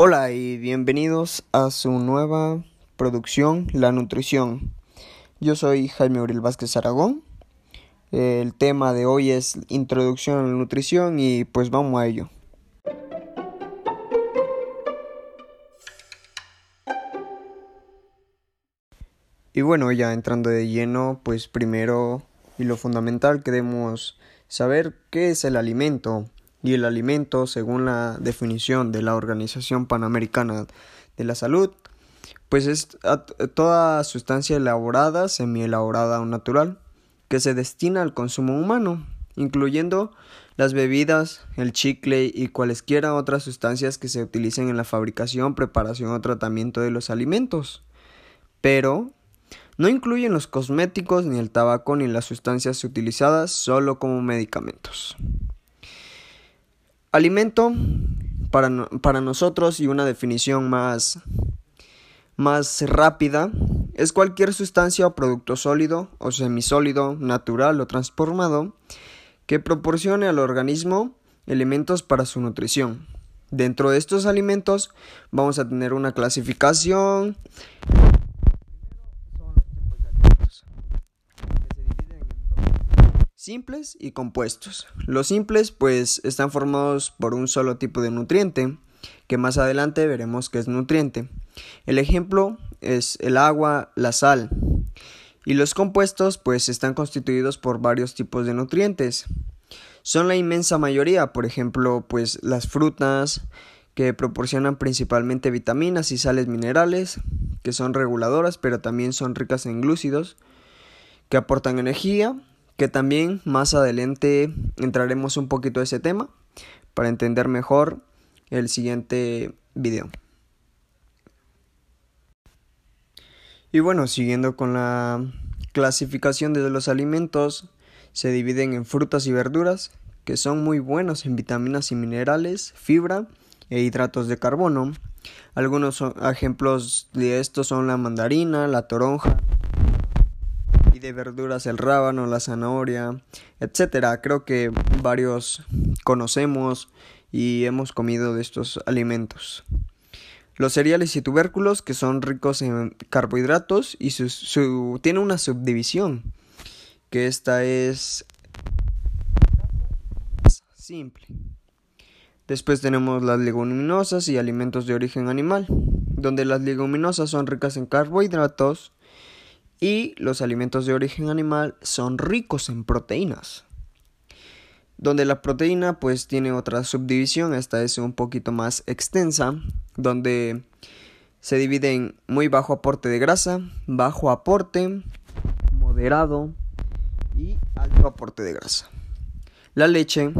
Hola y bienvenidos a su nueva producción, La Nutrición. Yo soy Jaime Uriel Vázquez Aragón. El tema de hoy es Introducción a la Nutrición y pues vamos a ello. Y bueno, ya entrando de lleno, pues primero y lo fundamental queremos saber qué es el alimento y el alimento, según la definición de la Organización Panamericana de la Salud, pues es toda sustancia elaborada, semi-elaborada o natural, que se destina al consumo humano, incluyendo las bebidas, el chicle y cualesquiera otras sustancias que se utilicen en la fabricación, preparación o tratamiento de los alimentos. Pero no incluyen los cosméticos, ni el tabaco, ni las sustancias utilizadas solo como medicamentos. Alimento para, para nosotros y una definición más, más rápida es cualquier sustancia o producto sólido o semisólido, natural o transformado que proporcione al organismo elementos para su nutrición. Dentro de estos alimentos vamos a tener una clasificación simples y compuestos. Los simples pues están formados por un solo tipo de nutriente, que más adelante veremos que es nutriente. El ejemplo es el agua, la sal. Y los compuestos pues están constituidos por varios tipos de nutrientes. Son la inmensa mayoría, por ejemplo, pues las frutas que proporcionan principalmente vitaminas y sales minerales, que son reguladoras, pero también son ricas en glúcidos, que aportan energía que también más adelante entraremos un poquito a ese tema para entender mejor el siguiente video. Y bueno, siguiendo con la clasificación de los alimentos, se dividen en frutas y verduras, que son muy buenos en vitaminas y minerales, fibra e hidratos de carbono. Algunos ejemplos de estos son la mandarina, la toronja, de verduras el rábano, la zanahoria, etcétera. Creo que varios conocemos y hemos comido de estos alimentos. Los cereales y tubérculos que son ricos en carbohidratos y su, tiene una subdivisión que esta es simple. Después tenemos las leguminosas y alimentos de origen animal, donde las leguminosas son ricas en carbohidratos y los alimentos de origen animal son ricos en proteínas. Donde la proteína pues tiene otra subdivisión, esta es un poquito más extensa, donde se divide en muy bajo aporte de grasa, bajo aporte, moderado y alto aporte de grasa. La leche,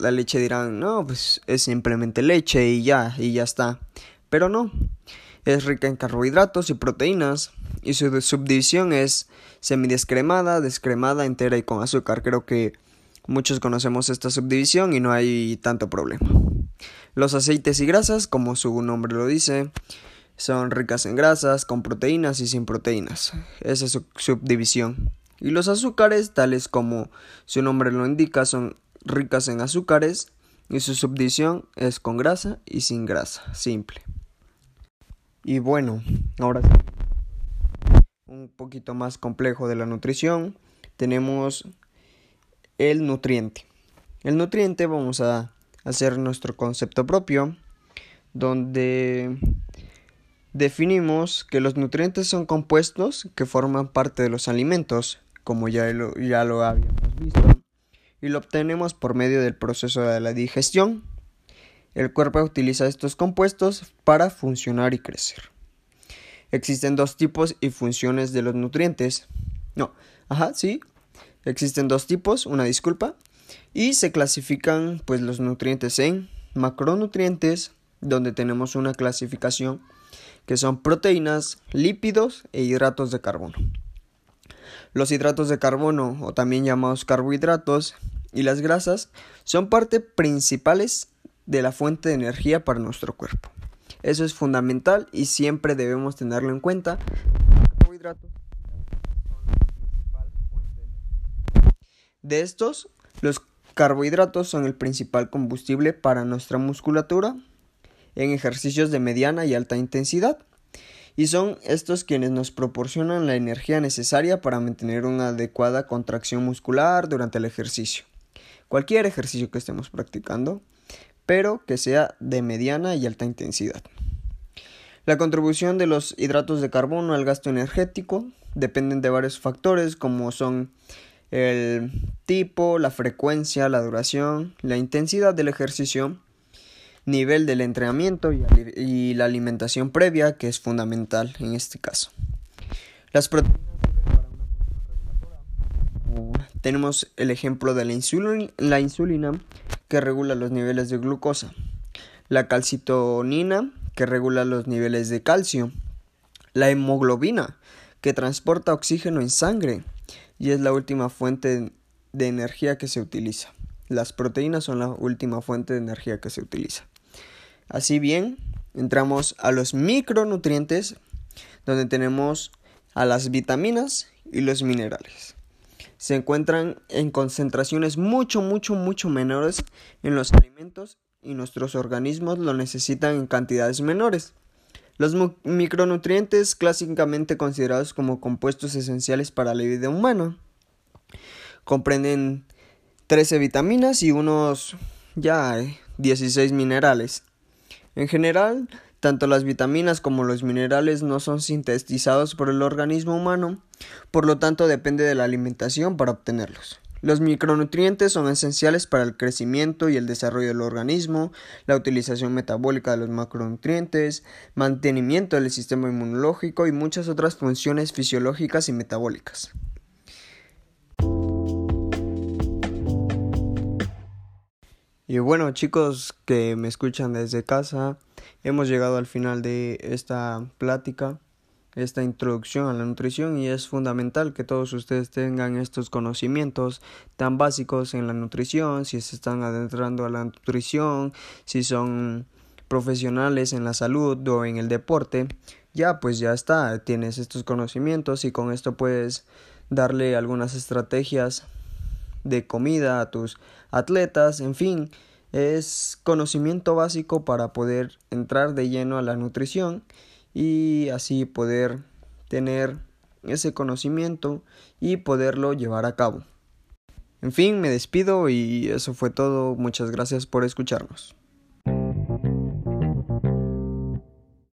la leche dirán, no, pues es simplemente leche y ya, y ya está. Pero no, es rica en carbohidratos y proteínas, y su subdivisión es semidescremada, descremada, entera y con azúcar. Creo que muchos conocemos esta subdivisión y no hay tanto problema. Los aceites y grasas, como su nombre lo dice, son ricas en grasas, con proteínas y sin proteínas. Esa es su subdivisión. Y los azúcares, tales como su nombre lo indica, son ricas en azúcares y su subdivisión es con grasa y sin grasa, simple. Y bueno, ahora sí un poquito más complejo de la nutrición, tenemos el nutriente. El nutriente vamos a hacer nuestro concepto propio, donde definimos que los nutrientes son compuestos que forman parte de los alimentos, como ya lo, ya lo habíamos visto, y lo obtenemos por medio del proceso de la digestión. El cuerpo utiliza estos compuestos para funcionar y crecer. Existen dos tipos y funciones de los nutrientes. No, ajá, sí. Existen dos tipos, una disculpa. Y se clasifican pues los nutrientes en macronutrientes, donde tenemos una clasificación que son proteínas, lípidos e hidratos de carbono. Los hidratos de carbono, o también llamados carbohidratos, y las grasas son parte principales de la fuente de energía para nuestro cuerpo. Eso es fundamental y siempre debemos tenerlo en cuenta. De estos, los carbohidratos son el principal combustible para nuestra musculatura, en ejercicios de mediana y alta intensidad. Y son estos quienes nos proporcionan la energía necesaria para mantener una adecuada contracción muscular durante el ejercicio. Cualquier ejercicio que estemos practicando, pero que sea de mediana y alta intensidad. La contribución de los hidratos de carbono al gasto energético dependen de varios factores como son el tipo, la frecuencia, la duración, la intensidad del ejercicio, nivel del entrenamiento y, la alimentación previa, que es fundamental en este caso. Las proteínas tenemos el ejemplo de la insulina, la insulina que regula los niveles de glucosa, la calcitonina que regula los niveles de calcio, la hemoglobina, que transporta oxígeno en sangre y es la última fuente de energía que se utiliza. Las proteínas son la última fuente de energía que se utiliza. Así bien, entramos a los micronutrientes, donde tenemos a las vitaminas y los minerales. Se encuentran en concentraciones mucho, mucho, mucho menores en los alimentos y nuestros organismos lo necesitan en cantidades menores. Los micronutrientes clásicamente considerados como compuestos esenciales para la vida humana comprenden 13 vitaminas y unos ya 16 eh, minerales. En general, tanto las vitaminas como los minerales no son sintetizados por el organismo humano, por lo tanto depende de la alimentación para obtenerlos. Los micronutrientes son esenciales para el crecimiento y el desarrollo del organismo, la utilización metabólica de los macronutrientes, mantenimiento del sistema inmunológico y muchas otras funciones fisiológicas y metabólicas. Y bueno chicos que me escuchan desde casa, hemos llegado al final de esta plática esta introducción a la nutrición y es fundamental que todos ustedes tengan estos conocimientos tan básicos en la nutrición, si se están adentrando a la nutrición, si son profesionales en la salud o en el deporte, ya pues ya está, tienes estos conocimientos y con esto puedes darle algunas estrategias de comida a tus atletas, en fin, es conocimiento básico para poder entrar de lleno a la nutrición y así poder tener ese conocimiento y poderlo llevar a cabo. En fin, me despido y eso fue todo. Muchas gracias por escucharnos.